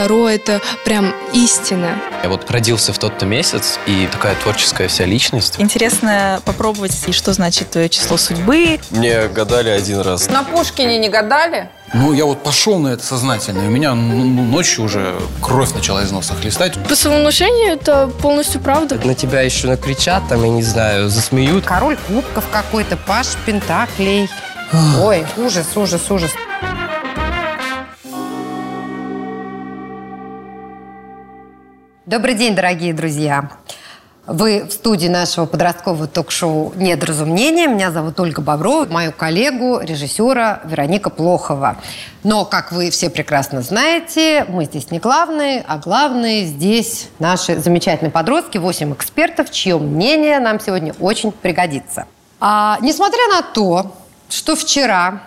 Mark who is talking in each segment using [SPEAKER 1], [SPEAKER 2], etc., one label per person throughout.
[SPEAKER 1] Таро — это прям истина.
[SPEAKER 2] Я вот родился в тот-то месяц, и такая творческая вся личность.
[SPEAKER 3] Интересно попробовать, и что значит число судьбы.
[SPEAKER 4] Мне гадали один раз.
[SPEAKER 5] На Пушкине не гадали?
[SPEAKER 6] Ну, я вот пошел на это сознательно, и у меня ну, ночью уже кровь начала из носа хлестать.
[SPEAKER 1] По самовнушению это полностью правда.
[SPEAKER 7] На тебя еще накричат, там, я не знаю, засмеют.
[SPEAKER 5] Король кубков какой-то, Паш Пентаклей. Ой, ужас, ужас, ужас. Добрый день, дорогие друзья. Вы в студии нашего подросткового ток-шоу «Недоразумение». Меня зовут Ольга Боброва, мою коллегу, режиссера Вероника Плохова. Но, как вы все прекрасно знаете, мы здесь не главные, а главные здесь наши замечательные подростки, 8 экспертов, чье мнение нам сегодня очень пригодится. А, несмотря на то, что вчера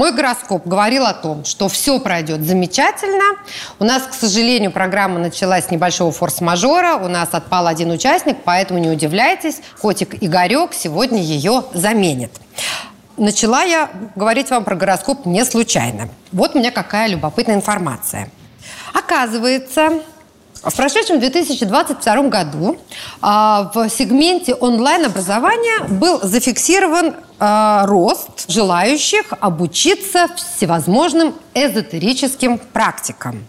[SPEAKER 5] мой гороскоп говорил о том, что все пройдет замечательно. У нас, к сожалению, программа началась с небольшого форс-мажора. У нас отпал один участник, поэтому не удивляйтесь. Котик Игорек сегодня ее заменит. Начала я говорить вам про гороскоп не случайно. Вот у меня какая любопытная информация. Оказывается, в прошедшем 2022 году а, в сегменте онлайн-образования был зафиксирован а, рост желающих обучиться всевозможным эзотерическим практикам.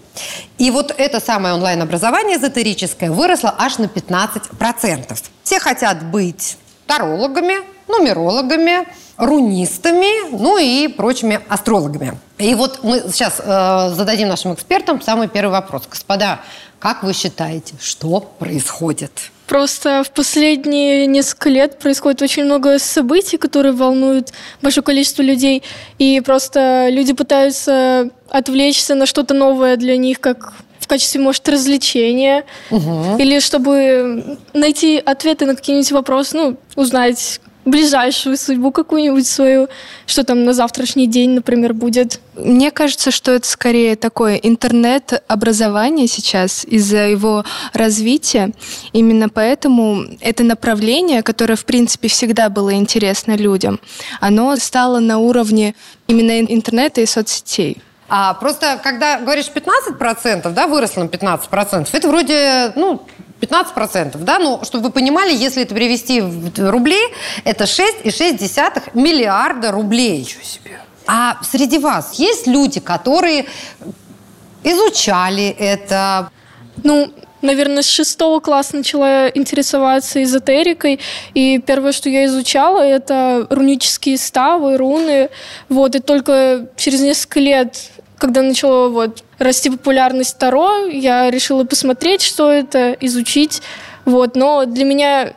[SPEAKER 5] И вот это самое онлайн-образование эзотерическое выросло аж на 15%. Все хотят быть тарологами, нумерологами, рунистами, ну и прочими астрологами. И вот мы сейчас э, зададим нашим экспертам самый первый вопрос. Господа, как вы считаете, что происходит?
[SPEAKER 1] Просто в последние несколько лет происходит очень много событий, которые волнуют большое количество людей. И просто люди пытаются отвлечься на что-то новое для них, как в качестве, может, развлечения. Угу. Или чтобы найти ответы на какие-нибудь вопросы, ну, узнать, ближайшую судьбу какую-нибудь свою, что там на завтрашний день, например, будет?
[SPEAKER 8] Мне кажется, что это скорее такое интернет-образование сейчас из-за его развития. Именно поэтому это направление, которое, в принципе, всегда было интересно людям, оно стало на уровне именно интернета и соцсетей.
[SPEAKER 5] А просто, когда говоришь 15%, да, выросло на 15%, это вроде, ну, 15%, да, ну, чтобы вы понимали, если это перевести в рубли, это 6,6 миллиарда рублей. Ничего себе. А среди вас есть люди, которые изучали это?
[SPEAKER 1] Ну, наверное, с шестого класса начала интересоваться эзотерикой. И первое, что я изучала, это рунические ставы, руны. Вот, и только через несколько лет когда начала вот расти популярность Таро, я решила посмотреть, что это, изучить. Вот, но для меня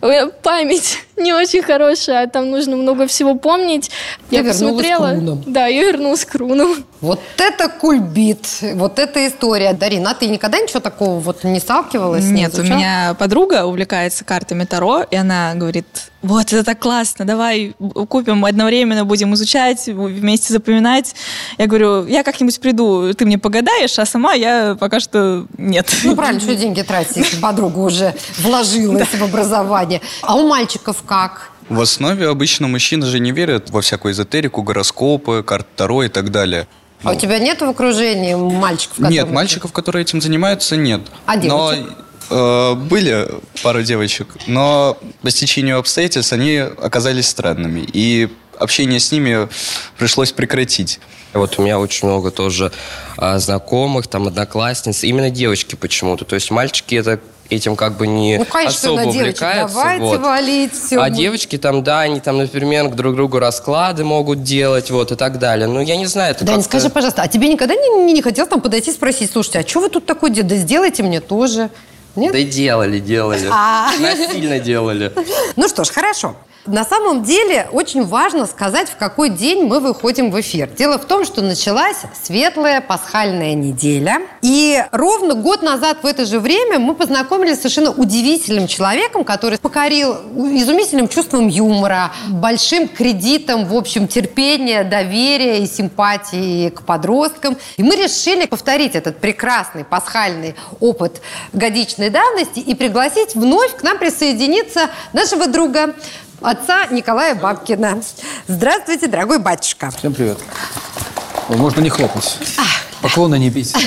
[SPEAKER 1] э, память не очень хорошая, там нужно много всего помнить.
[SPEAKER 5] Ты я посмотрела. К рунам.
[SPEAKER 1] Да, я вернулась к рунам.
[SPEAKER 5] Вот это кульбит, вот эта история. Дарина, а ты никогда ничего такого вот не сталкивалась?
[SPEAKER 3] Нет, не у меня подруга увлекается картами Таро, и она говорит, вот, это так классно, давай купим, одновременно будем изучать, вместе запоминать. Я говорю, я как-нибудь приду, ты мне погадаешь, а сама я пока что нет.
[SPEAKER 5] Ну, правильно, что деньги тратить, если подруга уже вложилась в образование. А у мальчиков как?
[SPEAKER 4] В основе обычно мужчины же не верят во всякую эзотерику, гороскопы, карты Таро и так далее.
[SPEAKER 5] А у тебя нет в окружении мальчиков?
[SPEAKER 4] Нет, мальчиков, которые этим занимаются, нет.
[SPEAKER 5] А девочек?
[SPEAKER 4] Но э, были пара девочек, но по стечению обстоятельств они оказались странными. И общение с ними пришлось прекратить.
[SPEAKER 7] Вот у меня очень много тоже а, знакомых, там, одноклассниц, именно девочки почему-то. То есть мальчики это этим как бы не ну, конечно, особо увлекаются.
[SPEAKER 5] Давайте вот. валить все.
[SPEAKER 7] А девочки там, да, они там, например, друг другу расклады могут делать, вот, и так далее. Ну, я не знаю, это
[SPEAKER 5] Да, не скажи, пожалуйста, а тебе никогда не, не, не хотелось там подойти и спросить, слушайте, а что вы тут такое делаете? Да сделайте мне тоже.
[SPEAKER 7] Нет? Да делали, делали. А. Насильно делали.
[SPEAKER 5] Ну что ж, хорошо. На самом деле очень важно сказать, в какой день мы выходим в эфир. Дело в том, что началась светлая пасхальная неделя. И ровно год назад в это же время мы познакомились с совершенно удивительным человеком, который покорил изумительным чувством юмора, большим кредитом, в общем, терпения, доверия и симпатии к подросткам. И мы решили повторить этот прекрасный пасхальный опыт годичной давности и пригласить вновь к нам присоединиться нашего друга, отца Николая Бабкина. Здравствуйте, дорогой батюшка.
[SPEAKER 6] Всем привет. Можно не хлопать. Поклона не бить.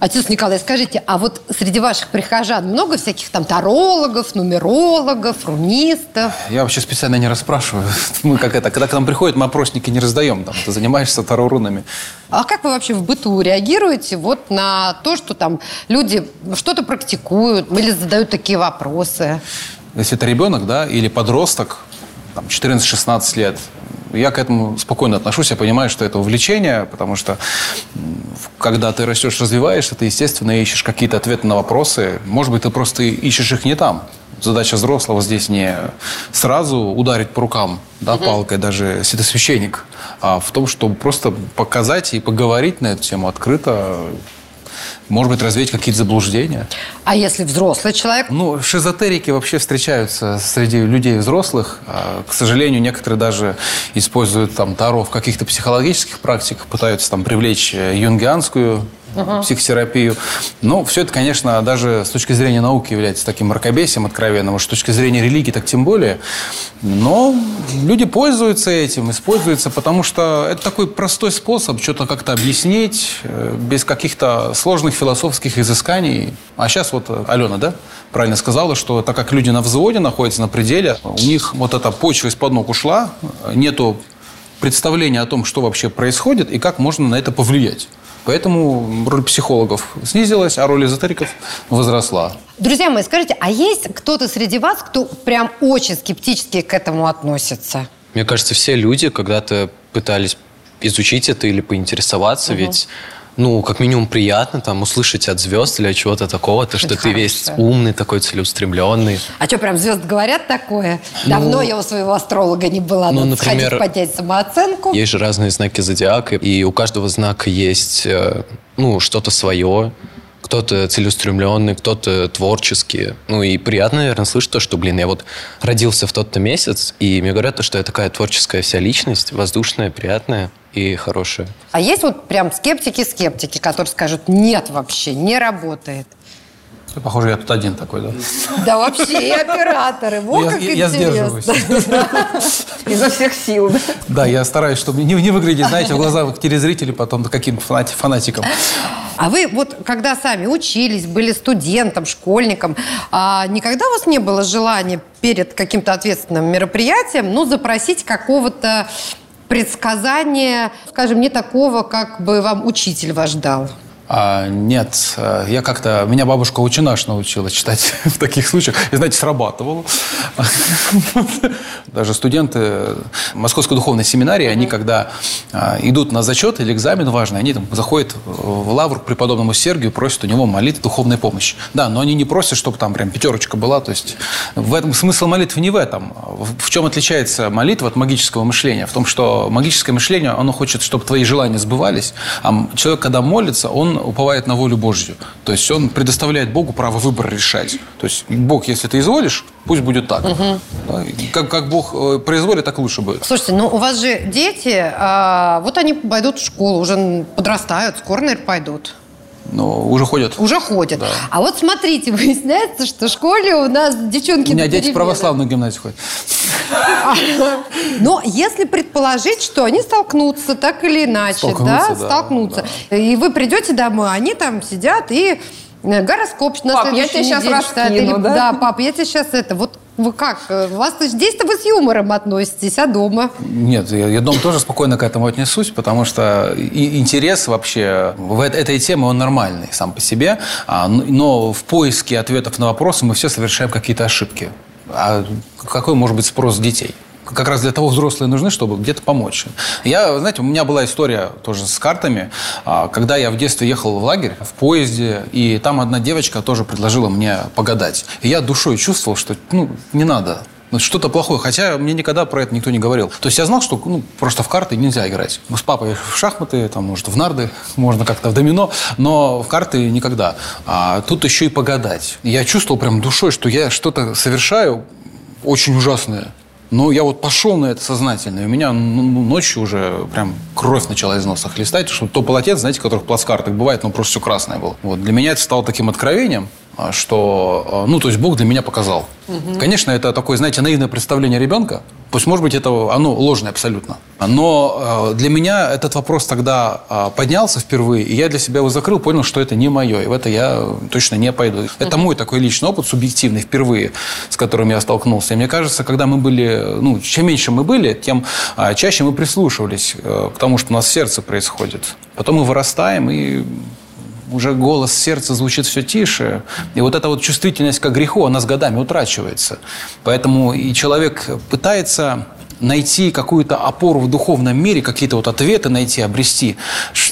[SPEAKER 5] Отец Николай, скажите, а вот среди ваших прихожан много всяких там тарологов, нумерологов, рунистов?
[SPEAKER 6] Я вообще специально не расспрашиваю. Мы как это, когда к нам приходят, мы опросники не раздаем. Там, ты занимаешься таро-рунами.
[SPEAKER 5] А как вы вообще в быту реагируете вот на то, что там люди что-то практикуют или задают такие вопросы?
[SPEAKER 6] Если это ребенок, да, или подросток, там, 14-16 лет, я к этому спокойно отношусь, я понимаю, что это увлечение, потому что когда ты растешь, развиваешься, ты, естественно, ищешь какие-то ответы на вопросы. Может быть, ты просто ищешь их не там. Задача взрослого здесь не сразу ударить по рукам, да, угу. палкой, даже если ты священник, а в том, чтобы просто показать и поговорить на эту тему открыто, может быть, развеять какие-то заблуждения.
[SPEAKER 5] А если взрослый человек?
[SPEAKER 6] Ну, шизотерики вообще встречаются среди людей взрослых. А, к сожалению, некоторые даже используют там таро в каких-то психологических практиках, пытаются там привлечь э, юнгианскую uh-huh. психотерапию. Но все это, конечно, даже с точки зрения науки является таким мракобесием откровенным, с точки зрения религии так тем более. Но люди пользуются этим, используются, потому что это такой простой способ что-то как-то объяснить э, без каких-то сложных философских изысканий. А сейчас вот Алена, да, правильно сказала, что так как люди на взводе находятся на пределе, у них вот эта почва из-под ног ушла, нету представления о том, что вообще происходит и как можно на это повлиять. Поэтому роль психологов снизилась, а роль эзотериков возросла.
[SPEAKER 5] Друзья мои, скажите, а есть кто-то среди вас, кто прям очень скептически к этому относится?
[SPEAKER 2] Мне кажется, все люди когда-то пытались изучить это или поинтересоваться, угу. ведь ну, как минимум приятно там услышать от звезд или от чего-то такого, то, что Это ты весь умный, такой целеустремленный.
[SPEAKER 5] А что, прям звезд говорят такое? Давно ну, я у своего астролога не была, ну, например, поднять самооценку.
[SPEAKER 2] Есть же разные знаки зодиака, и у каждого знака есть, э, ну, что-то свое кто-то целеустремленный, кто-то творческий. Ну и приятно, наверное, слышать то, что, блин, я вот родился в тот-то месяц, и мне говорят, то, что я такая творческая вся личность, воздушная, приятная и хорошая.
[SPEAKER 5] А есть вот прям скептики-скептики, которые скажут, нет вообще, не работает?
[SPEAKER 6] Похоже, я тут один такой, да?
[SPEAKER 5] Да вообще и операторы. Вот
[SPEAKER 6] я,
[SPEAKER 5] как
[SPEAKER 6] я, я сдерживаюсь.
[SPEAKER 5] Изо всех сил.
[SPEAKER 6] Да, я стараюсь, чтобы не, не выглядеть, знаете, в глазах телезрителей потом каким-то фанатиком.
[SPEAKER 5] А вы вот когда сами учились, были студентом, школьником, а никогда у вас не было желания перед каким-то ответственным мероприятием, ну, запросить какого-то предсказания, скажем, не такого, как бы вам учитель ваш дал?
[SPEAKER 6] А, нет, э, я как-то... Меня бабушка очень наш научила читать в таких случаях. И, знаете, срабатывало. Даже студенты Московской духовной семинарии, они когда а, идут на зачет или экзамен важный, они там заходят в лавр к преподобному Сергию, просят у него молитвы духовной помощи. Да, но они не просят, чтобы там прям пятерочка была. То есть в этом смысл молитвы не в этом. В чем отличается молитва от магического мышления? В том, что магическое мышление, оно хочет, чтобы твои желания сбывались, а человек, когда молится, он уповает на волю Божью. То есть он предоставляет Богу право выбора решать. То есть Бог, если ты изволишь, пусть будет так. Угу. Да? Как, как Бог э, произволит, так лучше будет.
[SPEAKER 5] Слушайте, ну у вас же дети, а, вот они пойдут в школу, уже подрастают, скоро, наверное, пойдут.
[SPEAKER 6] Ну, уже ходят.
[SPEAKER 5] Уже ходят. Да. А вот смотрите, выясняется, что в школе у нас девчонки...
[SPEAKER 6] У меня дети в православную гимназию ходят.
[SPEAKER 5] Но если предположить, что они столкнутся так или иначе, да, столкнутся, и вы придете домой, они там сидят и гороскоп
[SPEAKER 9] на пап, я тебя сейчас раскину,
[SPEAKER 5] да? Да, пап, я тебе сейчас это... Вот вы как? Э, у вас здесь-то вы с юмором относитесь, а дома?
[SPEAKER 6] Нет, я, я дома тоже спокойно к этому отнесусь, потому что и интерес вообще в этой теме, он нормальный сам по себе. А, но в поиске ответов на вопросы мы все совершаем какие-то ошибки. А какой может быть спрос детей? Как раз для того взрослые нужны, чтобы где-то помочь. Я, знаете, у меня была история тоже с картами, а, когда я в детстве ехал в лагерь в поезде, и там одна девочка тоже предложила мне погадать. И я душой чувствовал, что ну, не надо. Ну, что-то плохое. Хотя мне никогда про это никто не говорил. То есть я знал, что ну, просто в карты нельзя играть. Мы с папой в шахматы, там, может, в нарды, можно как-то в домино, но в карты никогда. А тут еще и погадать. Я чувствовал прям душой, что я что-то совершаю очень ужасное. Ну, я вот пошел на это сознательно, и у меня ну, ну, ночью уже прям кровь начала из носа хлестать, что то полотенце, знаете, которых плацкартах бывает, ну, просто все красное было. Вот. Для меня это стало таким откровением, что, ну, то есть Бог для меня показал. Угу. Конечно, это такое, знаете, наивное представление ребенка. Пусть, может быть, это оно ложное абсолютно. Но для меня этот вопрос тогда поднялся впервые, и я для себя его закрыл, понял, что это не мое, и в это я точно не пойду. Это мой такой личный опыт, субъективный, впервые, с которым я столкнулся. И мне кажется, когда мы были, ну, чем меньше мы были, тем чаще мы прислушивались э, к тому, что у нас в сердце происходит. Потом мы вырастаем, и уже голос сердца звучит все тише. И вот эта вот чувствительность к греху, она с годами утрачивается. Поэтому и человек пытается найти какую-то опору в духовном мире, какие-то вот ответы найти, обрести,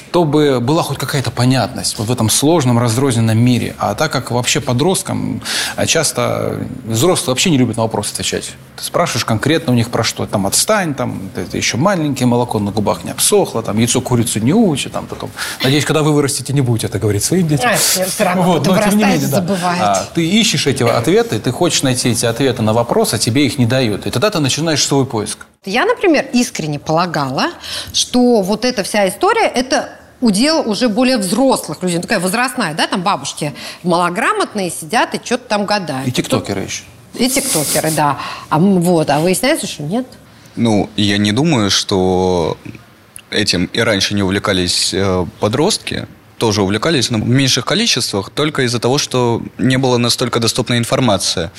[SPEAKER 6] чтобы была хоть какая-то понятность вот в этом сложном, разрозненном мире. А так как вообще подросткам а часто взрослые вообще не любят на вопрос отвечать. Ты спрашиваешь конкретно у них про что. Там отстань, там это еще маленький, молоко на губах не обсохло, там яйцо курицу не учат. Там, таком. Надеюсь, когда вы вырастете, не будете это говорить своим детям. А,
[SPEAKER 5] все равно вот, но, тем не менее, да. А,
[SPEAKER 6] ты ищешь эти ответы, ты хочешь найти эти ответы на вопросы, а тебе их не дают. И тогда ты начинаешь свой поиск.
[SPEAKER 5] Я, например, искренне полагала, что вот эта вся история – это удел уже более взрослых людей, ну, такая возрастная, да, там бабушки малограмотные сидят и что-то там гадают.
[SPEAKER 6] И тиктокеры еще.
[SPEAKER 5] И тиктокеры, да. А, вот, а выясняется, что нет.
[SPEAKER 4] Ну, я не думаю, что этим и раньше не увлекались э, подростки, тоже увлекались, но в меньших количествах, только из-за того, что не было настолько доступна информация.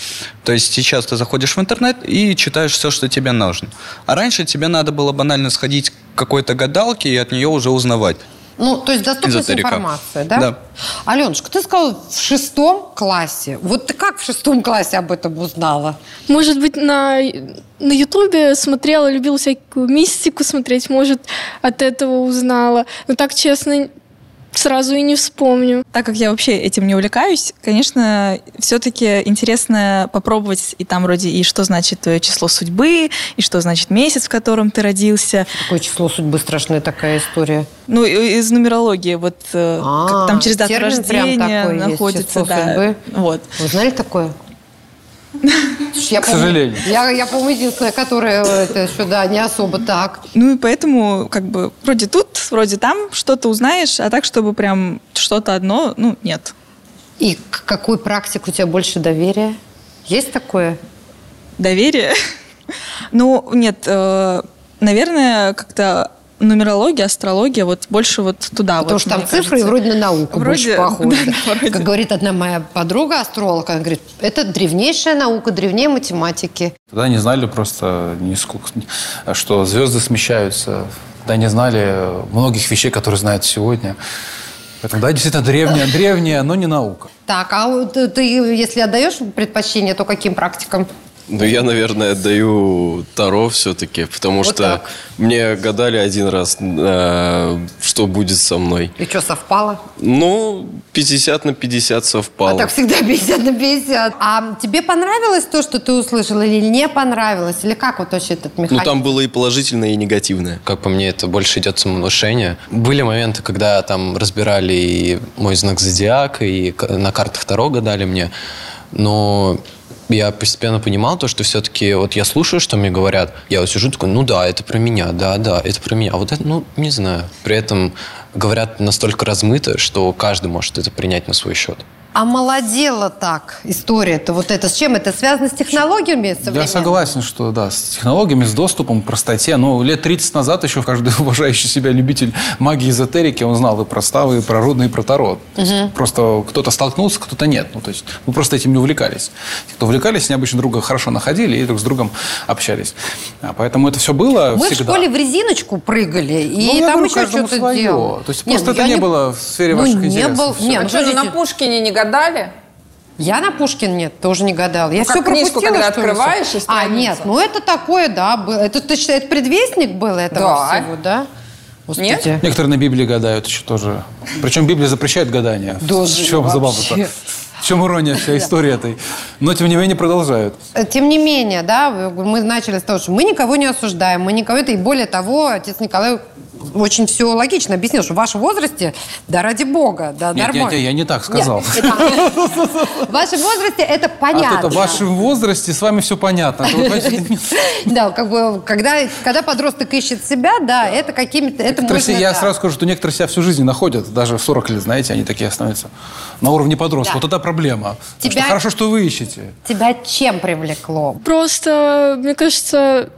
[SPEAKER 4] То есть сейчас ты заходишь в интернет и читаешь все, что тебе нужно. А раньше тебе надо было банально сходить к какой-то гадалке и от нее уже узнавать.
[SPEAKER 5] Ну, то есть доступность Эзотерика. информации, да? Да. Аленушка, ты сказала в шестом классе. Вот ты как в шестом классе об этом узнала?
[SPEAKER 1] Может быть, на, на Ютубе смотрела, любила всякую мистику смотреть, может, от этого узнала. Но так, честно, сразу и не вспомню.
[SPEAKER 3] Так как я вообще этим не увлекаюсь, конечно, все-таки интересно попробовать и там вроде и что значит твое число судьбы, и что значит месяц, в котором ты родился.
[SPEAKER 5] Какое число судьбы страшная такая история?
[SPEAKER 3] Ну, из нумерологии, вот а, как там через дату рождения находится. да. Судьбы.
[SPEAKER 5] Вот. Вы знали такое?
[SPEAKER 6] Я К помню, сожалению.
[SPEAKER 5] Я, я, по-моему, единственная, которая это еще, да, не особо так.
[SPEAKER 3] Ну и поэтому, как бы, вроде тут, вроде там что-то узнаешь, а так, чтобы прям что-то одно, ну, нет.
[SPEAKER 5] И к какой практике у тебя больше доверия? Есть такое?
[SPEAKER 3] Доверие? Ну, нет, э, наверное, как-то нумерология, астрология, вот больше вот туда.
[SPEAKER 5] Потому
[SPEAKER 3] вот,
[SPEAKER 5] что там цифры кажется. и вроде на науку вроде, больше похожи. Да, да, вроде. Как говорит одна моя подруга, астролог, она говорит, это древнейшая наука, древнее математики.
[SPEAKER 6] Тогда не знали просто, нисколько, что звезды смещаются. Тогда не знали многих вещей, которые знают сегодня. Поэтому, да, действительно, древняя, древняя, но не наука.
[SPEAKER 5] Так, а ты, ты если отдаешь предпочтение, то каким практикам?
[SPEAKER 10] Ну, я, наверное, отдаю Таро все-таки, потому вот что так. мне гадали один раз, э, что будет со мной.
[SPEAKER 5] И что, совпало?
[SPEAKER 10] Ну, 50 на 50 совпало. А
[SPEAKER 5] так всегда 50 на 50. А тебе понравилось то, что ты услышал, или не понравилось? Или как вот вообще этот механизм?
[SPEAKER 10] Ну, там было и положительное, и негативное.
[SPEAKER 2] Как по мне, это больше идет самовнушение. Были моменты, когда там разбирали и мой знак зодиака, и на картах Таро гадали мне. Но я постепенно понимал то, что все-таки вот я слушаю, что мне говорят, я вот сижу такой, ну да, это про меня, да, да, это про меня. А вот это, ну, не знаю. При этом говорят настолько размыто, что каждый может это принять на свой счет.
[SPEAKER 5] А молодела так история-то вот это. С чем это связано? С технологиями
[SPEAKER 6] Я согласен, что да, с технологиями, с доступом к простоте. Но лет 30 назад еще каждый уважающий себя любитель магии эзотерики, он знал и про ставы, и про рудные, и про таро. Угу. Просто кто-то столкнулся, кто-то нет. Ну, то есть мы просто этим не увлекались. Те, кто увлекались, они обычно друга хорошо находили и друг с другом общались. А поэтому это все было
[SPEAKER 5] Мы
[SPEAKER 6] всегда.
[SPEAKER 5] в школе в резиночку прыгали, и ну, там говорю, еще что-то делал.
[SPEAKER 6] То есть нет, просто ну, это не, не было в сфере ну, ваших не интересов. Был...
[SPEAKER 9] Нет, ну, что, на Пушкине не гадали?
[SPEAKER 5] Я на Пушкин нет, тоже не гадал. Я
[SPEAKER 9] ну, все книжку, когда открываешь и
[SPEAKER 5] А, нет, ну это такое, да, было. Это, ты считаешь, предвестник был этого да. всего, да?
[SPEAKER 6] Господи. Нет? Некоторые на Библии гадают еще тоже. Причем Библия запрещает гадание.
[SPEAKER 5] Да,
[SPEAKER 6] в чем забавно-то? В чем ирония вся история этой? Но, тем не менее, продолжают.
[SPEAKER 5] Э, тем не менее, да, мы начали с того, что мы никого не осуждаем, мы никого... Это и более того, отец Николай очень все логично объяснил, что в вашем возрасте, да ради бога, да
[SPEAKER 6] нет,
[SPEAKER 5] нормально.
[SPEAKER 6] Нет, я не так сказал.
[SPEAKER 5] В вашем возрасте это понятно.
[SPEAKER 6] А в вашем возрасте с вами все понятно.
[SPEAKER 5] Да, как бы, когда, когда подросток ищет себя, да, это какими-то... это можно,
[SPEAKER 6] Я сразу скажу, что некоторые себя всю жизнь находят, даже в 40 лет, знаете, они такие становятся на уровне подростка. Вот тогда проблема. Хорошо, что вы ищете.
[SPEAKER 5] Тебя чем привлекло?
[SPEAKER 1] Просто, мне кажется,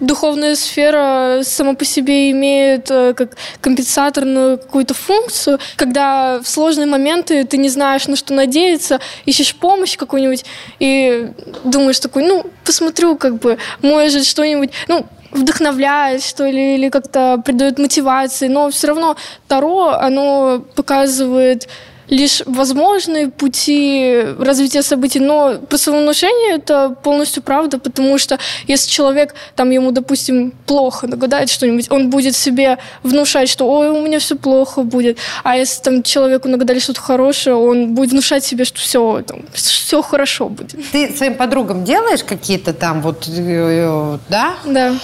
[SPEAKER 1] духовная сфера сама по себе имеет э, как компенсаторную какую-то функцию, когда в сложные моменты ты не знаешь, на что надеяться, ищешь помощь какую-нибудь и думаешь такой, ну, посмотрю, как бы, может что-нибудь, ну, вдохновляет, что ли, или как-то придает мотивации, но все равно Таро, оно показывает лишь возможные пути развития событий, но по самовнушению это полностью правда, потому что если человек, там ему, допустим, плохо нагадает что-нибудь, он будет себе внушать, что ой, у меня все плохо будет, а если там человеку нагадали что-то хорошее, он будет внушать себе, что все, там, все хорошо будет.
[SPEAKER 5] Ты своим подругам делаешь какие-то там вот, э, э, да?
[SPEAKER 1] Да.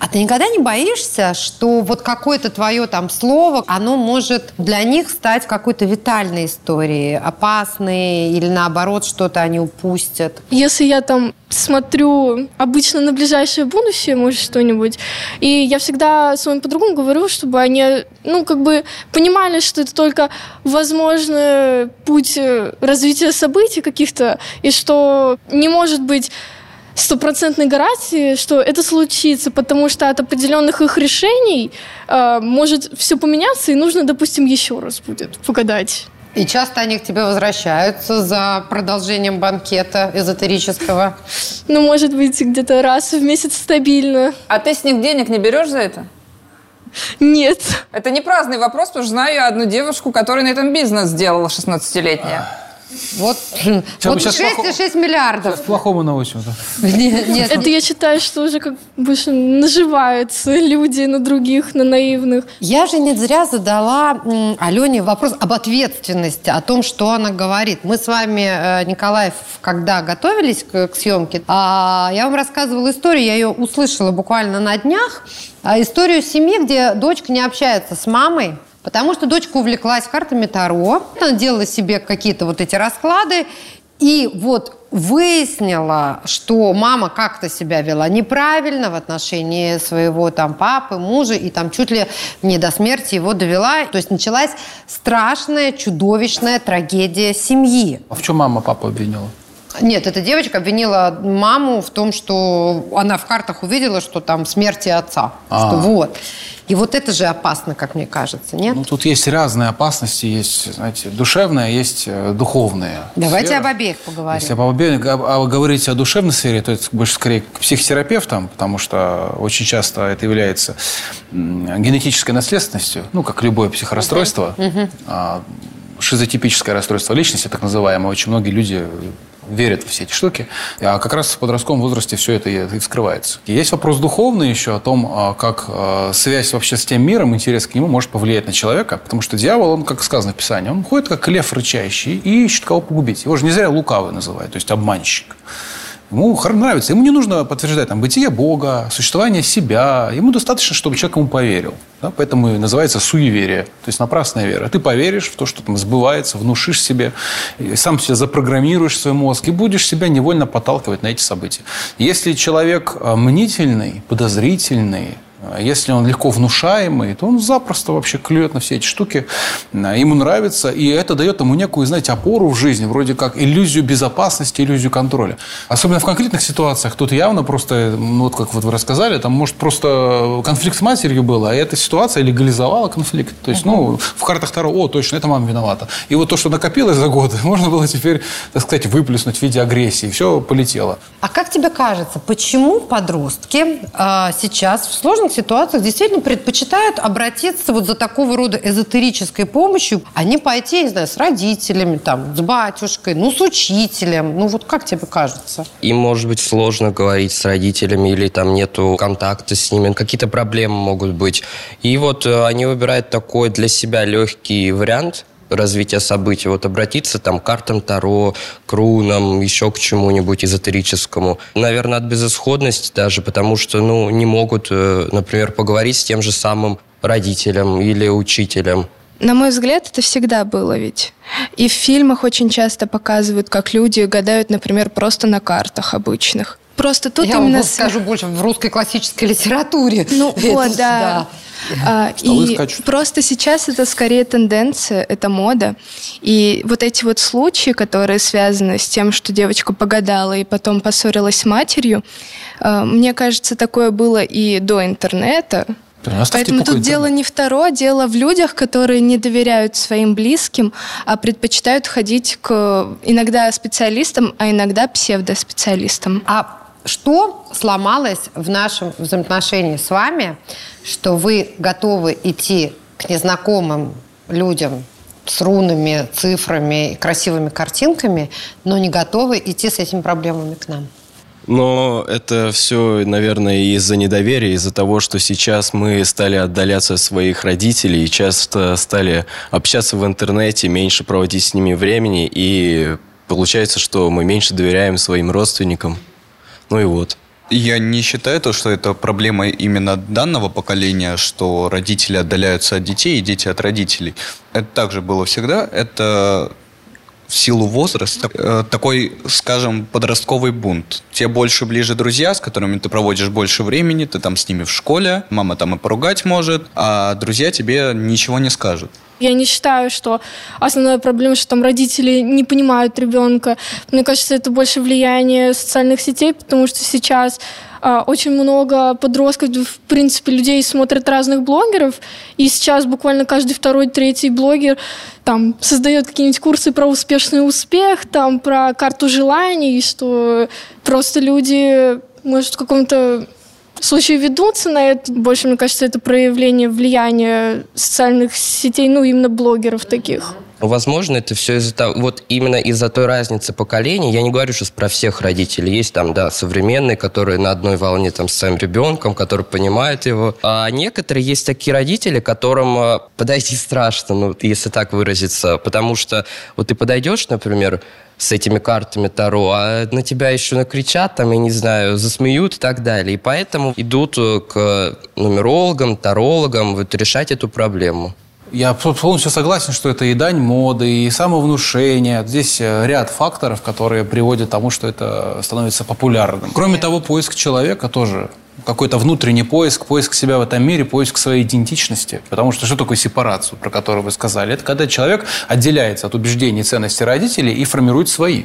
[SPEAKER 5] А ты никогда не боишься, что вот какое-то твое там слово, оно может для них стать какой-то витальной историей, опасной или наоборот что-то они упустят?
[SPEAKER 1] Если я там смотрю обычно на ближайшее будущее, может, что-нибудь, и я всегда своим подругам говорю, чтобы они, ну, как бы понимали, что это только возможный путь развития событий каких-то, и что не может быть стопроцентной гарантии, что это случится, потому что от определенных их решений э, может все поменяться, и нужно, допустим, еще раз будет погадать.
[SPEAKER 5] И часто они к тебе возвращаются за продолжением банкета эзотерического?
[SPEAKER 1] Ну, может быть, где-то раз в месяц стабильно.
[SPEAKER 9] А ты с них денег не берешь за это?
[SPEAKER 1] Нет.
[SPEAKER 9] Это не праздный вопрос, потому что знаю одну девушку, которая на этом бизнес сделала 16-летняя.
[SPEAKER 5] Вот, вот 6,6 миллиардов.
[SPEAKER 6] Сейчас плохому научим.
[SPEAKER 1] Нет, нет. Это я считаю, что уже как больше наживаются люди на других, на наивных.
[SPEAKER 5] Я же не зря задала Алене вопрос об ответственности, о том, что она говорит. Мы с вами, э, Николаев, когда готовились к, к съемке, а, я вам рассказывала историю, я ее услышала буквально на днях. А, историю семьи, где дочка не общается с мамой, Потому что дочка увлеклась картами Таро, она делала себе какие-то вот эти расклады, и вот выяснила, что мама как-то себя вела неправильно в отношении своего там папы, мужа, и там чуть ли не до смерти его довела. То есть началась страшная, чудовищная трагедия семьи.
[SPEAKER 6] А в чем мама папу обвинила?
[SPEAKER 5] Нет, эта девочка обвинила маму в том, что она в картах увидела, что там смерти отца. А. Что вот. И вот это же опасно, как мне кажется, нет?
[SPEAKER 6] Ну, тут есть разные опасности. Есть, знаете, душевная, есть э, духовная
[SPEAKER 5] Давайте сфера. об обеих поговорим.
[SPEAKER 6] Если об обеих а, а говорите о душевной сфере, то это больше скорее к психотерапевтам, потому что очень часто это является генетической наследственностью, ну, как любое психорасстройство. Uh-huh. Шизотипическое расстройство личности, так называемое. Очень многие люди верят в все эти штуки. А как раз в подростковом возрасте все это и вскрывается. Есть вопрос духовный еще о том, а, как а, связь вообще с тем миром, интерес к нему может повлиять на человека. Потому что дьявол, он, как сказано в Писании, он ходит как лев рычащий и ищет кого погубить. Его же не зря лукавый называют, то есть обманщик. Ему нравится. Ему не нужно подтверждать там, бытие Бога, существование себя. Ему достаточно, чтобы человек ему поверил. Да? Поэтому и называется суеверие. То есть напрасная вера. Ты поверишь в то, что там сбывается, внушишь себе, сам себя запрограммируешь свой мозг и будешь себя невольно подталкивать на эти события. Если человек а, мнительный, подозрительный, если он легко внушаемый, то он запросто вообще клюет на все эти штуки. Ему нравится, и это дает ему некую, знаете, опору в жизни, вроде как иллюзию безопасности, иллюзию контроля. Особенно в конкретных ситуациях. Тут явно просто, ну, вот как вот вы рассказали, там может просто конфликт с матерью был, а эта ситуация легализовала конфликт. То есть, ну, в картах Таро, о, точно, это мама виновата. И вот то, что накопилось за годы, можно было теперь, так сказать, выплеснуть в виде агрессии. Все полетело.
[SPEAKER 5] А как тебе кажется, почему подростки э, сейчас в сложных сложных ситуациях действительно предпочитают обратиться вот за такого рода эзотерической помощью, а не пойти, не знаю, с родителями, там, с батюшкой, ну, с учителем. Ну, вот как тебе кажется?
[SPEAKER 7] Им, может быть, сложно говорить с родителями или там нету контакта с ними, какие-то проблемы могут быть. И вот э, они выбирают такой для себя легкий вариант – развития событий. Вот обратиться там к картам Таро, к рунам, еще к чему-нибудь эзотерическому. Наверное, от безысходности даже, потому что, ну, не могут, э, например, поговорить с тем же самым родителем или учителем.
[SPEAKER 8] На мой взгляд, это всегда было ведь. И в фильмах очень часто показывают, как люди гадают, например, просто на картах обычных. Просто тут
[SPEAKER 5] Я
[SPEAKER 8] именно...
[SPEAKER 5] вам скажу больше в русской классической литературе.
[SPEAKER 8] Ну
[SPEAKER 5] Это
[SPEAKER 8] вот,
[SPEAKER 5] ж,
[SPEAKER 8] да. А, и
[SPEAKER 6] скачут.
[SPEAKER 8] просто сейчас это скорее тенденция, это мода. И вот эти вот случаи, которые связаны с тем, что девочка погадала и потом поссорилась с матерью, э, мне кажется, такое было и до интернета.
[SPEAKER 6] Оставьте
[SPEAKER 8] Поэтому тут дело не в Таро, дело в людях, которые не доверяют своим близким, а предпочитают ходить к иногда специалистам, а иногда псевдоспециалистам.
[SPEAKER 5] А что сломалось в нашем взаимоотношении с вами, что вы готовы идти к незнакомым людям с рунами, цифрами и красивыми картинками, но не готовы идти с этими проблемами к нам?
[SPEAKER 10] Но это все, наверное, из-за недоверия, из-за того, что сейчас мы стали отдаляться от своих родителей и часто стали общаться в интернете, меньше проводить с ними времени, и получается, что мы меньше доверяем своим родственникам. Ну и вот.
[SPEAKER 4] Я не считаю то, что это проблема именно данного поколения, что родители отдаляются от детей и дети от родителей. Это также было всегда. Это в силу возраста э, такой, скажем, подростковый бунт. Тебе больше ближе друзья, с которыми ты проводишь больше времени, ты там с ними в школе, мама там и поругать может, а друзья тебе ничего не скажут.
[SPEAKER 1] Я не считаю, что основная проблема, что там родители не понимают ребенка. Мне кажется, это больше влияние социальных сетей, потому что сейчас очень много подростков, в принципе, людей смотрят разных блогеров, и сейчас буквально каждый второй, третий блогер там создает какие-нибудь курсы про успешный успех, там про карту желаний, что просто люди, может, в каком-то случае ведутся на это. Больше, мне кажется, это проявление влияния социальных сетей, ну, именно блогеров таких.
[SPEAKER 7] Возможно, это все из-за того, вот именно из-за той разницы поколений. Я не говорю сейчас про всех родителей. Есть там, да, современные, которые на одной волне там с своим ребенком, которые понимают его. А некоторые есть такие родители, которым э, подойти страшно, ну, если так выразиться. Потому что вот ты подойдешь, например, с этими картами Таро, а на тебя еще накричат, там, я не знаю, засмеют и так далее. И поэтому идут э, к нумерологам, тарологам вот, решать эту проблему.
[SPEAKER 6] Я полностью согласен, что это и дань моды, и самовнушение. Здесь э, ряд факторов, которые приводят к тому, что это становится популярным. Кроме того, поиск человека тоже какой-то внутренний поиск, поиск себя в этом мире, поиск своей идентичности. Потому что что такое сепарацию, про которую вы сказали? Это когда человек отделяется от убеждений и ценностей родителей и формирует свои.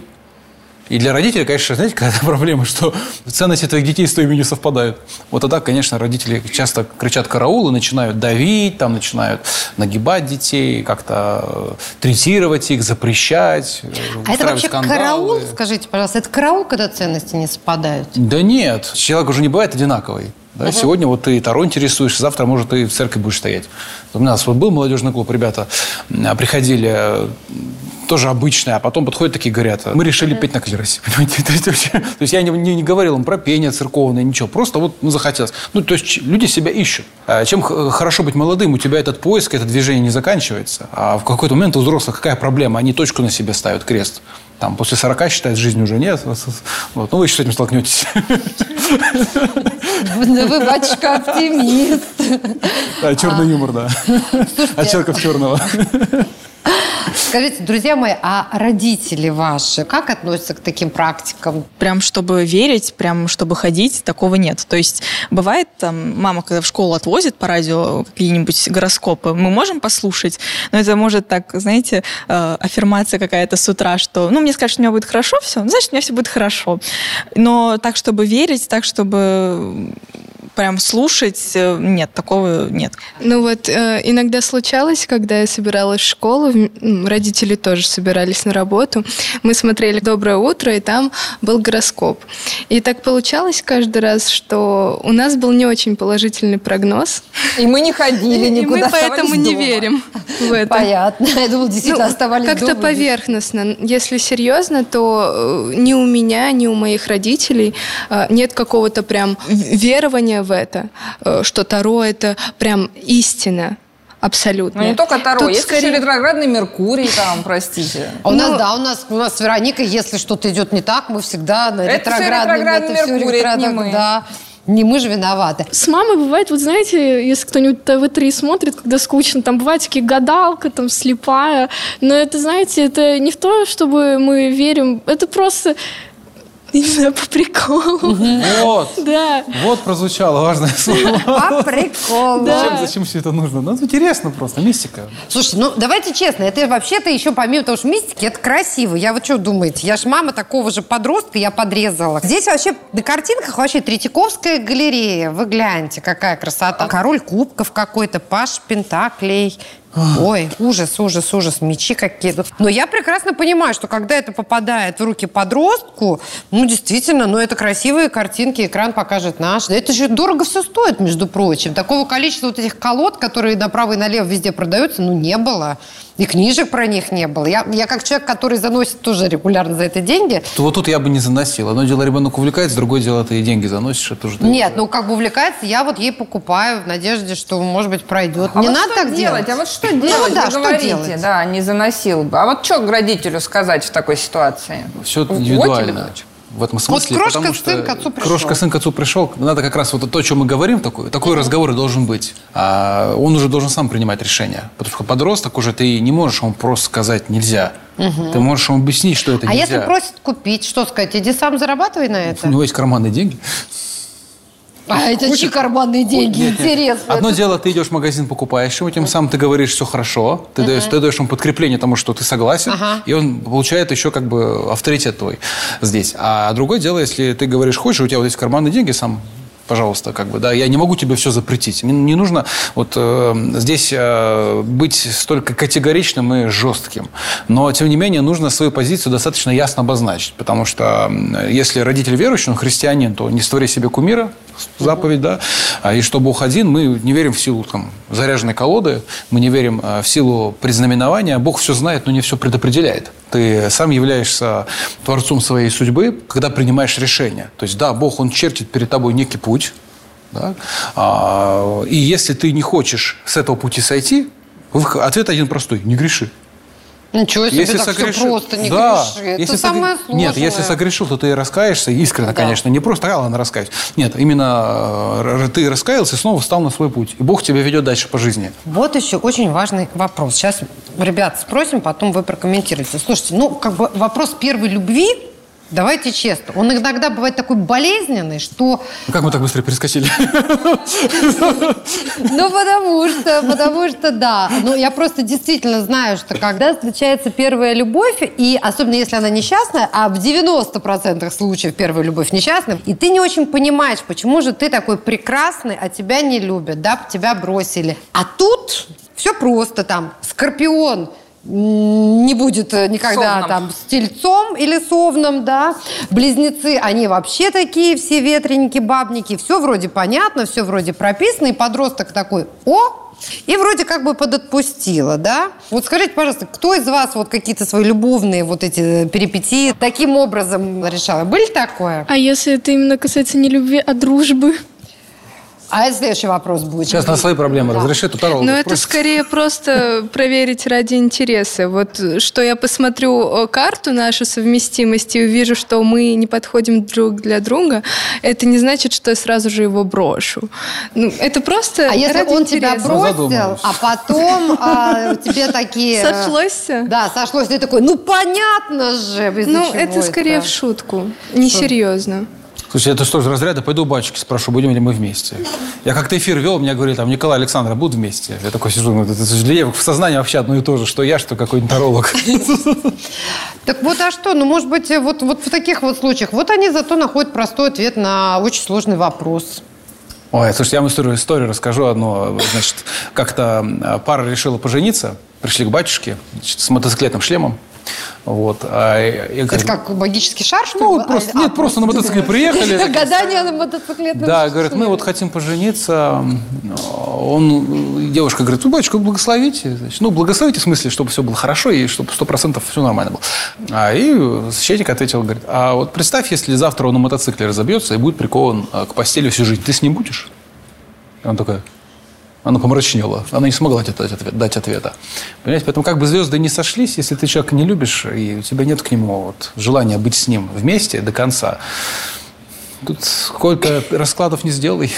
[SPEAKER 6] И для родителей, конечно, знаете, какая проблема, что ценности твоих детей с твоими не совпадают. Вот тогда, конечно, родители часто кричат караул и начинают давить, там начинают нагибать детей, как-то э, третировать их, запрещать, э,
[SPEAKER 5] А это вообще
[SPEAKER 6] скандалы.
[SPEAKER 5] караул, скажите, пожалуйста, это караул, когда ценности не совпадают?
[SPEAKER 6] Да нет, человек уже не бывает одинаковый. Да? Сегодня вот ты Таро интересуешься, завтра, может, ты в церкви будешь стоять. У нас вот был молодежный клуб, ребята м, приходили э, тоже обычные, а потом подходят такие говорят, мы решили петь на клиросе. Понимаете? То есть, вообще- то есть я не, не- не говорил им про пение церковное, ничего. Просто вот ну, захотелось. Ну, то есть люди себя ищут. А Чем хорошо быть молодым, у тебя этот поиск, это движение не заканчивается. А в какой-то момент у взрослых какая проблема? Они точку на себе ставят, крест. Там после 40 считают, жизни уже нет. Вот. Ну, вы еще с этим столкнетесь.
[SPEAKER 5] Вы, батюшка, оптимист.
[SPEAKER 6] Да, черный юмор, да. От человека в черного.
[SPEAKER 5] Скажите, друзья мои, а родители ваши как относятся к таким практикам?
[SPEAKER 3] Прям чтобы верить, прям чтобы ходить, такого нет. То есть бывает там, мама, когда в школу отвозит по радио какие-нибудь гороскопы, мы можем послушать, но это может так, знаете, э, аффирмация какая-то с утра, что, ну, мне скажут, что у меня будет хорошо все, ну, значит, у меня все будет хорошо. Но так, чтобы верить, так, чтобы прям слушать, э, нет, такого нет.
[SPEAKER 8] Ну вот э, иногда случалось, когда я собиралась в школу, родители тоже собирались на работу, мы смотрели «Доброе утро», и там был гороскоп. И так получалось каждый раз, что у нас был не очень положительный прогноз.
[SPEAKER 9] И мы не ходили
[SPEAKER 8] И
[SPEAKER 9] никуда,
[SPEAKER 8] мы поэтому не
[SPEAKER 9] дома.
[SPEAKER 8] верим в это.
[SPEAKER 5] Понятно. Я думала, действительно,
[SPEAKER 8] Ну,
[SPEAKER 5] оставались
[SPEAKER 8] Как-то
[SPEAKER 5] дома.
[SPEAKER 8] поверхностно. Если серьезно, то э, ни у меня, ни у моих родителей нет какого-то прям верования в это, э, что Таро это прям истина. Абсолютно.
[SPEAKER 9] Ну, не только Таро,
[SPEAKER 8] Тут
[SPEAKER 9] есть
[SPEAKER 8] скорее-
[SPEAKER 9] еще ретроградный Меркурий там, простите.
[SPEAKER 5] А у нас,
[SPEAKER 8] Ну,
[SPEAKER 5] да, у нас, у нас с Вероникой, если что-то идет не так, мы всегда на
[SPEAKER 9] Это
[SPEAKER 5] ретроградном.
[SPEAKER 9] ретроградный
[SPEAKER 5] всё
[SPEAKER 9] Меркурий, это не мы.
[SPEAKER 5] Да. Не мы же виноваты.
[SPEAKER 1] С мамой бывает, вот знаете, если кто-нибудь ТВ-3 смотрит, когда скучно, там бывает такие гадалка, там слепая, но это, знаете, это не в то, чтобы мы верим, это просто
[SPEAKER 8] Не знаю, по приколу.
[SPEAKER 6] Вот.
[SPEAKER 8] Да.
[SPEAKER 6] Вот прозвучало важное слово.
[SPEAKER 5] По приколу.
[SPEAKER 6] Зачем, зачем все это нужно? Ну, это интересно просто, мистика.
[SPEAKER 5] Слушайте, ну давайте честно, это вообще-то еще помимо того, что мистики, это красиво. Я вот что думаете, я ж мама такого же подростка, я подрезала. Здесь вообще на картинках вообще Третьяковская галерея. Вы гляньте, какая красота. Король кубков какой-то, Паш Пентаклей. Ой, ужас, ужас, ужас, мечи какие-то. Но я прекрасно понимаю, что когда это попадает в руки подростку, ну, действительно, ну, это красивые картинки, экран покажет наш. Это же дорого все стоит, между прочим. Такого количества вот этих колод, которые направо и налево везде продаются, ну, не было. И книжек про них не было. Я, я как человек, который заносит тоже регулярно за это деньги.
[SPEAKER 6] То вот тут я бы не заносил. Одно дело ребенок увлекается, другое дело ты и деньги заносишь. Это уже
[SPEAKER 5] Нет, ну как бы увлекается, я вот ей покупаю в надежде, что, может быть, пройдет.
[SPEAKER 9] А
[SPEAKER 5] не
[SPEAKER 9] вот
[SPEAKER 5] надо
[SPEAKER 9] что
[SPEAKER 5] так делать.
[SPEAKER 9] А вот что делать?
[SPEAKER 5] да,
[SPEAKER 9] Вы
[SPEAKER 5] что
[SPEAKER 9] говорите,
[SPEAKER 5] делать?
[SPEAKER 9] да, не заносил бы. А вот что к родителю сказать в такой ситуации?
[SPEAKER 6] Все
[SPEAKER 9] Вот
[SPEAKER 6] индивидуально.
[SPEAKER 9] дочь.
[SPEAKER 6] В этом смысле.
[SPEAKER 5] крошка
[SPEAKER 6] потому
[SPEAKER 5] сын
[SPEAKER 6] что
[SPEAKER 5] к отцу пришел.
[SPEAKER 6] Крошка сын к отцу пришел. Надо как раз вот то, о чем мы говорим, такой, такой разговор и должен быть. А он уже должен сам принимать решение. Потому что подросток уже ты не можешь ему просто сказать нельзя. Ты можешь ему объяснить, что это
[SPEAKER 5] А
[SPEAKER 6] нельзя.
[SPEAKER 5] если просит купить, что сказать? Иди сам зарабатывай на
[SPEAKER 6] У
[SPEAKER 5] это.
[SPEAKER 6] него есть карманные деньги.
[SPEAKER 5] А это чьи карманные деньги?
[SPEAKER 6] Нет, нет.
[SPEAKER 5] Интересно.
[SPEAKER 6] Одно
[SPEAKER 5] Это-
[SPEAKER 6] дело, ты идешь в магазин, покупаешь ему, тем самым ты говоришь, все хорошо, ты, даешь, ты даешь ему подкрепление тому, что ты согласен,
[SPEAKER 5] Ага.
[SPEAKER 6] и он получает еще как бы авторитет твой здесь. А другое дело, если ты говоришь, хочешь, у тебя вот есть карманные деньги, сам пожалуйста, как бы, да, я не могу тебе все запретить. Не, не нужно вот э, здесь э, быть столько категоричным и жестким. Но, тем не менее, нужно свою позицию достаточно ясно обозначить. Потому что если родитель верующий, он христианин, то не створи себе кумира, заповедь, да, а, и что Бог один, мы не верим в силу там, заряженной колоды, мы не верим э, в силу предзнаменования. Бог все знает, но не все предопределяет. Ты сам являешься творцом своей судьбы, когда принимаешь решение. То есть, да, Бог, Он чертит перед тобой некий путь, да, а, и если ты не хочешь с этого пути сойти, ответ один простой – не греши.
[SPEAKER 5] Ничего себе,
[SPEAKER 6] Если
[SPEAKER 5] так
[SPEAKER 6] согрешил-
[SPEAKER 5] все просто, не
[SPEAKER 6] Да.
[SPEAKER 5] греши. Это
[SPEAKER 6] Если
[SPEAKER 5] самое сложное.
[SPEAKER 6] Нет, если согрешил, то ты раскаешься искренне,
[SPEAKER 5] Да.
[SPEAKER 6] конечно. Не просто, а ладно, раскаюсь. Нет, именно э, ты раскаялся и снова встал на свой путь. И Бог тебя ведет дальше по жизни.
[SPEAKER 5] Вот еще очень важный вопрос. Сейчас, ребят, спросим, потом вы прокомментируете. Слушайте, ну, как бы вопрос первой любви, давайте честно, он иногда бывает такой болезненный, что...
[SPEAKER 6] Ну, как мы так быстро перескочили?
[SPEAKER 5] Ну, потому что, потому что, да. Ну, я просто действительно знаю, что когда случается первая любовь, и особенно если она несчастная, а в 90% случаев первая любовь несчастная, и ты не очень понимаешь, почему же ты такой прекрасный, а тебя не любят, да, тебя бросили. А тут все просто там. Скорпион не будет э, никогда
[SPEAKER 9] Совном.
[SPEAKER 5] там с тельцом или совном, да. Близнецы, они вообще такие все ветреники, бабники. Все вроде понятно, все вроде прописано. И подросток такой, о, и вроде как бы подотпустила, да? Вот скажите, пожалуйста, кто из вас вот какие-то свои любовные вот эти перипетии таким образом решала? Были такое?
[SPEAKER 1] А если это именно касается не любви, а дружбы?
[SPEAKER 5] А это следующий вопрос будет.
[SPEAKER 6] Сейчас на свои проблемы
[SPEAKER 5] Да.
[SPEAKER 6] разреши, тут таролог
[SPEAKER 8] Но это
[SPEAKER 6] спросит.
[SPEAKER 8] скорее просто проверить ради интереса. Вот что я посмотрю карту нашу совместимости и увижу, что мы не подходим друг для друга, это не значит, что я сразу же его брошу. Ну, это просто
[SPEAKER 5] А если
[SPEAKER 8] ради
[SPEAKER 5] он тебя
[SPEAKER 8] интереса.
[SPEAKER 5] бросил,
[SPEAKER 6] Задумалась.
[SPEAKER 5] а потом а, тебе такие... э,
[SPEAKER 8] Сошлось?
[SPEAKER 5] Да, сошлось. Ты такой, ну понятно же.
[SPEAKER 8] Ну, это скорее в шутку, несерьезно.
[SPEAKER 6] Слушай, это что же разряда? Пойду у батюшки спрошу, будем ли мы вместе. Я как-то эфир вел, мне говорили, там, Николай Александр, будут вместе? Я такой сижу, ну, это, для в сознании вообще одно и то же, что я, что какой-нибудь таролог.
[SPEAKER 5] Так вот, а что? Ну, может быть, вот, вот в таких вот случаях, вот они зато находят простой ответ на очень сложный вопрос.
[SPEAKER 6] Ой, слушайте, я вам историю, историю расскажу одну. Значит, как-то э, пара решила пожениться, пришли к батюшке значит, с мотоциклетным шлемом. Вот. А я- я
[SPEAKER 5] Это как магический шар, что
[SPEAKER 6] Ну,
[SPEAKER 5] ли?
[SPEAKER 6] просто-
[SPEAKER 5] А,
[SPEAKER 6] нет, просто на мотоцикле приехали.
[SPEAKER 5] Гадание на мотоциклетном
[SPEAKER 6] Да, говорят, мы вот хотим пожениться. Он, девушка говорит, ну, батюшка, благословите. Значит, ну, благословите в смысле, чтобы все было хорошо и чтобы сто процентов все нормально было. А, и священник ответил, говорит, а вот представь, если завтра он на мотоцикле разобьется и будет прикован а, к постели всю жизнь, ты с ним будешь? И он такой, она помрачнела. Она не смогла дать ответ- дать ответа. Понимаете? Поэтому как бы звезды не сошлись, если ты человека не любишь, и у тебя нет к нему вот желания быть с ним вместе до конца, тут сколько раскладов не сделай.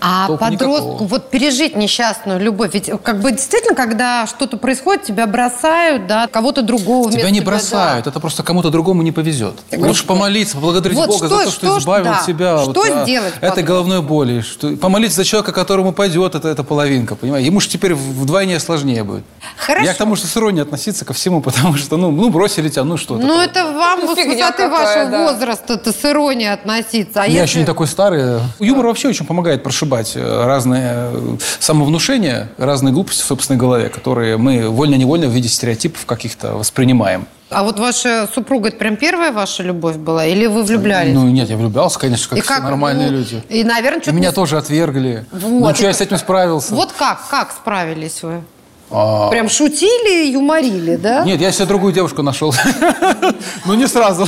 [SPEAKER 5] А
[SPEAKER 6] толку
[SPEAKER 5] подростку
[SPEAKER 6] никакого.
[SPEAKER 5] вот пережить несчастную любовь, ведь как бы действительно, когда что-то происходит, тебя бросают, да, кого-то другого
[SPEAKER 6] Тебя не
[SPEAKER 5] да.
[SPEAKER 6] бросают, это просто кому-то другому не повезет. Лучше помолиться, поблагодарить
[SPEAKER 5] Вот
[SPEAKER 6] Бога
[SPEAKER 5] что-
[SPEAKER 6] за то, что,
[SPEAKER 5] что-
[SPEAKER 6] избавил
[SPEAKER 5] да.
[SPEAKER 6] тебя
[SPEAKER 5] Что
[SPEAKER 6] вот, а,
[SPEAKER 5] сделать
[SPEAKER 6] этой
[SPEAKER 5] потом?
[SPEAKER 6] головной боли. Что, помолиться за человека, которому пойдет эта, эта половинка, понимаете? Ему же теперь вдвойне сложнее будет.
[SPEAKER 5] Хорошо.
[SPEAKER 6] Я к тому, что с иронией относиться ко всему, потому что, ну, ну бросили тебя, ну что
[SPEAKER 5] Ну, это вам вот с высоты
[SPEAKER 9] какая,
[SPEAKER 5] вашего
[SPEAKER 9] да.
[SPEAKER 5] возраста-то с иронией относиться. А
[SPEAKER 6] Я
[SPEAKER 5] если-
[SPEAKER 6] еще не такой старый. Юмор вообще очень помогает прошибать э, разные э, самовнушения, разные глупости в собственной голове, которые мы вольно-невольно в виде стереотипов каких-то воспринимаем.
[SPEAKER 5] А вот ваша супруга, это прям первая ваша любовь была? Или вы влюблялись?
[SPEAKER 6] Ну, нет, я влюблялся, конечно, как
[SPEAKER 5] И
[SPEAKER 6] все нормальные
[SPEAKER 5] ну,
[SPEAKER 6] люди.
[SPEAKER 5] И, наверное,
[SPEAKER 6] И
[SPEAKER 5] что-то...
[SPEAKER 6] меня
[SPEAKER 5] не-
[SPEAKER 6] тоже отвергли.
[SPEAKER 5] Вот.
[SPEAKER 6] Ну, что я с этим справился?
[SPEAKER 5] Вот как? Как справились вы?
[SPEAKER 6] А,
[SPEAKER 5] Прям шутили, юморили, да?
[SPEAKER 6] Нет, я себе другую девушку нашел. Ну, не сразу.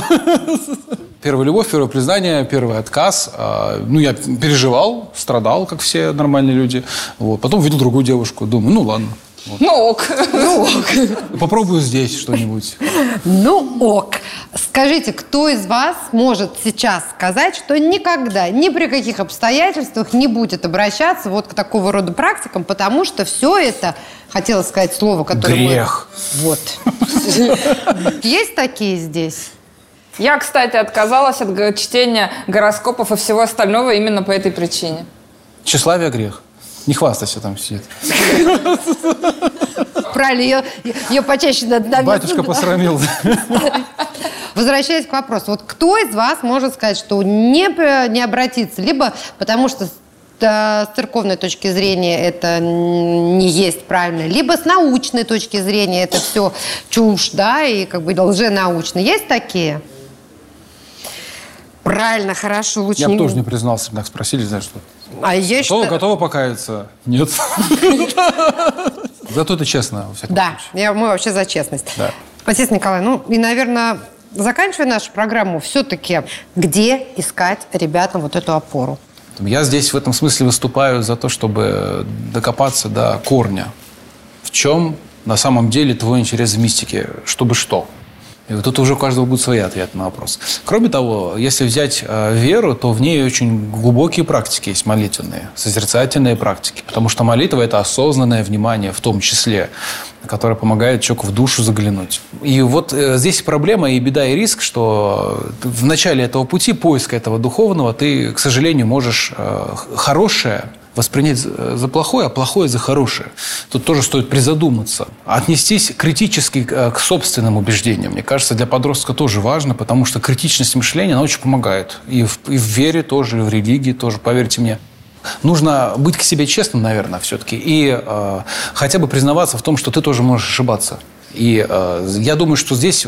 [SPEAKER 6] Первая любовь, первое признание, первый отказ. А, Ну, я переживал, страдал, как все нормальные люди. Вот. Потом увидел другую девушку. Думаю, ну, ладно. Вот.
[SPEAKER 9] Ну ок.
[SPEAKER 6] Попробую здесь что-нибудь.
[SPEAKER 5] Ну ок. Скажите, кто из вас может сейчас сказать, что никогда, ни при каких обстоятельствах не будет обращаться вот к такого рода практикам, потому что все это, хотела сказать слово, которое... мы-
[SPEAKER 6] Грех.
[SPEAKER 5] Вот. Есть такие здесь?
[SPEAKER 9] Я, кстати, отказалась от чтения гороскопов и всего остального именно по этой причине.
[SPEAKER 6] Тщеславие грех. Не хвастайся там сидит.
[SPEAKER 5] Правильно, ее, ее почаще надо на
[SPEAKER 6] Батюшка посрамил.
[SPEAKER 5] Возвращаясь к вопросу, вот кто из вас может сказать, что не, не обратиться, либо потому что с, церковной точки зрения это не есть правильно, либо с научной точки зрения это все чушь, да, и как бы лженаучно. Есть такие? Правильно, хорошо, лучше
[SPEAKER 6] Я бы тоже не признался, так спросили, знаешь, что.
[SPEAKER 5] А
[SPEAKER 6] Готова,
[SPEAKER 5] считаю-
[SPEAKER 6] готова покаяться? Нет. Зато это честно,
[SPEAKER 5] Да, я, мы вообще за честность.
[SPEAKER 6] Да.
[SPEAKER 5] Отец Николай, ну и, наверное, заканчивая нашу программу, все-таки где искать ребятам вот эту опору?
[SPEAKER 6] Я здесь в этом смысле выступаю за то, чтобы докопаться до корня. В чем на самом деле твой интерес в мистике? Чтобы что? И вот тут уже у каждого будут свои ответы на вопрос. Кроме того, если взять э, веру, то в ней очень глубокие практики есть молитвенные, созерцательные практики. Потому что молитва – это осознанное внимание в том числе, которое помогает человеку в душу заглянуть. И вот э, здесь проблема и беда, и риск, что в начале этого пути, поиска этого духовного, ты, к сожалению, можешь э, хорошее воспринять за плохое, а плохое за хорошее. Тут тоже стоит призадуматься. Отнестись критически к собственным убеждениям. Мне кажется, для подростка тоже важно, потому что критичность мышления, она очень помогает. И в, и в вере тоже, и в религии тоже, поверьте мне. Нужно быть к себе честным, наверное, все-таки. И э, хотя бы признаваться в том, что ты тоже можешь ошибаться. И э, я думаю, что здесь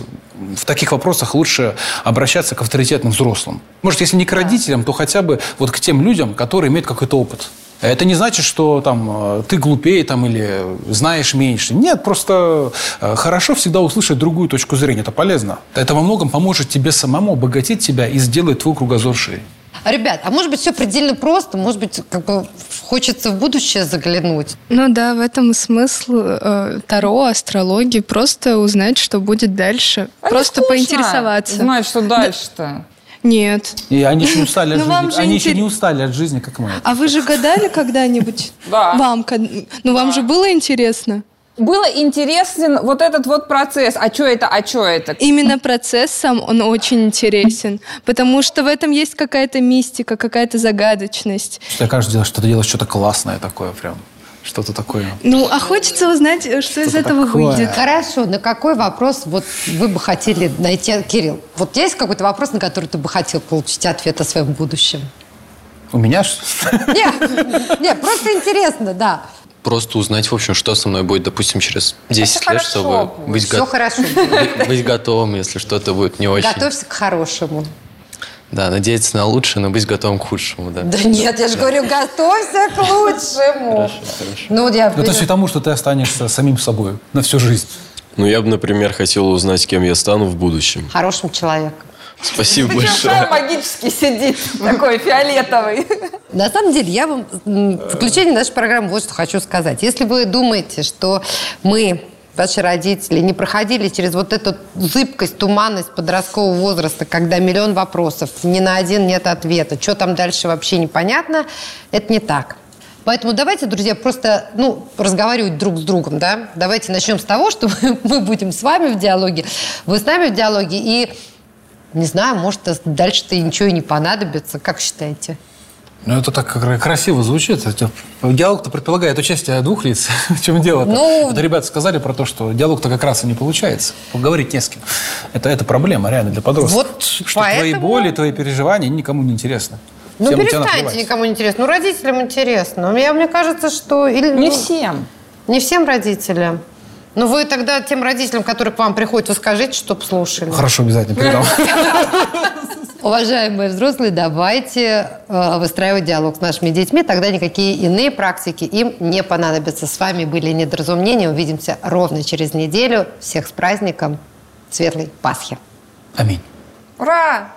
[SPEAKER 6] в таких вопросах лучше обращаться к авторитетным взрослым. Может, если не к родителям, то хотя бы вот к тем людям, которые имеют какой-то опыт. Это не значит, что там э, ты глупее там, или знаешь меньше. Нет, просто э, хорошо всегда услышать другую точку зрения. Это полезно. Это во многом поможет тебе самому обогатить тебя и сделать твой кругозор шире.
[SPEAKER 5] Ребят, а может быть все предельно просто? Может быть, как бы хочется в будущее заглянуть?
[SPEAKER 8] Ну да, в этом и смысл э, Таро, астрологии. Просто узнать, что будет дальше.
[SPEAKER 9] А
[SPEAKER 8] просто
[SPEAKER 9] скучно
[SPEAKER 8] поинтересоваться.
[SPEAKER 9] Знать, что дальше-то.
[SPEAKER 8] Нет.
[SPEAKER 6] И они еще не устали от
[SPEAKER 8] Ну,
[SPEAKER 6] жизни. Они еще
[SPEAKER 8] интерес-
[SPEAKER 6] не устали от жизни, как мы.
[SPEAKER 8] А вы же гадали когда-нибудь?
[SPEAKER 9] Да.
[SPEAKER 8] Вам, ну вам же было интересно?
[SPEAKER 9] Было интересен вот этот вот процесс. А что это, а что это?
[SPEAKER 8] Именно процесс сам, он очень интересен, потому что в этом есть какая-то мистика, какая-то загадочность.
[SPEAKER 6] Что я каждый делает, что ты делаешь что-то классное такое прям. Что-то такое.
[SPEAKER 8] Ну, а хочется узнать, э, что из этого
[SPEAKER 6] такое.
[SPEAKER 8] выйдет.
[SPEAKER 5] Хорошо, на какой вопрос вот вы бы хотели найти, Кирилл? Вот есть какой-то вопрос, на который ты бы хотел получить ответ о своем будущем?
[SPEAKER 6] У меня что
[SPEAKER 5] Нет, нет, просто интересно, да.
[SPEAKER 2] Просто узнать, в общем, что со мной будет, допустим, через 10 лет,
[SPEAKER 9] хорошо
[SPEAKER 2] чтобы
[SPEAKER 9] будет.
[SPEAKER 2] быть,
[SPEAKER 5] Все
[SPEAKER 2] го-
[SPEAKER 5] хорошо.
[SPEAKER 2] быть готовым, если что-то будет не очень.
[SPEAKER 5] Готовься к хорошему.
[SPEAKER 2] Да, надеяться на лучшее, но быть готовым к худшему, да.
[SPEAKER 5] Да нет, я же говорю, готовься к лучшему.
[SPEAKER 2] Хорошо, хорошо.
[SPEAKER 5] Ну, я...
[SPEAKER 6] Ну, то есть и тому, что ты останешься самим собой на всю жизнь.
[SPEAKER 10] Ну, я бы, например, хотел узнать, кем я стану в будущем.
[SPEAKER 5] Хорошим человеком.
[SPEAKER 10] Спасибо
[SPEAKER 9] Причем
[SPEAKER 10] большое.
[SPEAKER 9] магически сидит, такой фиолетовый.
[SPEAKER 5] На самом деле, я вам в заключение нашей программы вот что хочу сказать. Если вы думаете, что мы ваши родители не проходили через вот эту зыбкость, туманность подросткового возраста, когда миллион вопросов, ни на один нет ответа, что там дальше вообще непонятно, это не так. Поэтому давайте, друзья, просто ну, разговаривать друг с другом. Да? Давайте начнем с того, что мы будем с вами в диалоге, вы с нами в диалоге, и не знаю, может, дальше-то ничего и не понадобится. Как считаете?
[SPEAKER 6] Ну, это так красиво звучит. Диалог-то предполагает участие двух лиц. В чем дело-то?
[SPEAKER 5] Ну-
[SPEAKER 6] Это ребята сказали про то, что диалог-то как раз и не получается. Поговорить не с кем. Это, это проблема реально для подростков.
[SPEAKER 5] Вот
[SPEAKER 6] что твои
[SPEAKER 5] поэтому-
[SPEAKER 6] боли, твои переживания никому не интересны.
[SPEAKER 5] Ну,
[SPEAKER 6] Всем
[SPEAKER 5] перестаньте, никому не интересно. Ну, родителям интересно. Мне, мне кажется, что... Или,
[SPEAKER 9] Не
[SPEAKER 5] ну,
[SPEAKER 9] всем.
[SPEAKER 5] Не всем родителям. Ну, вы тогда тем родителям, которые к вам приходят, вы скажите, чтоб слушали.
[SPEAKER 6] Хорошо, обязательно передам.
[SPEAKER 5] Уважаемые взрослые, давайте э, выстраивать диалог с нашими детьми, тогда никакие иные практики им не понадобятся. С вами были «Недоразумения». Увидимся ровно через неделю. Всех с праздником. Светлой Пасхи.
[SPEAKER 6] Аминь.
[SPEAKER 9] Ура!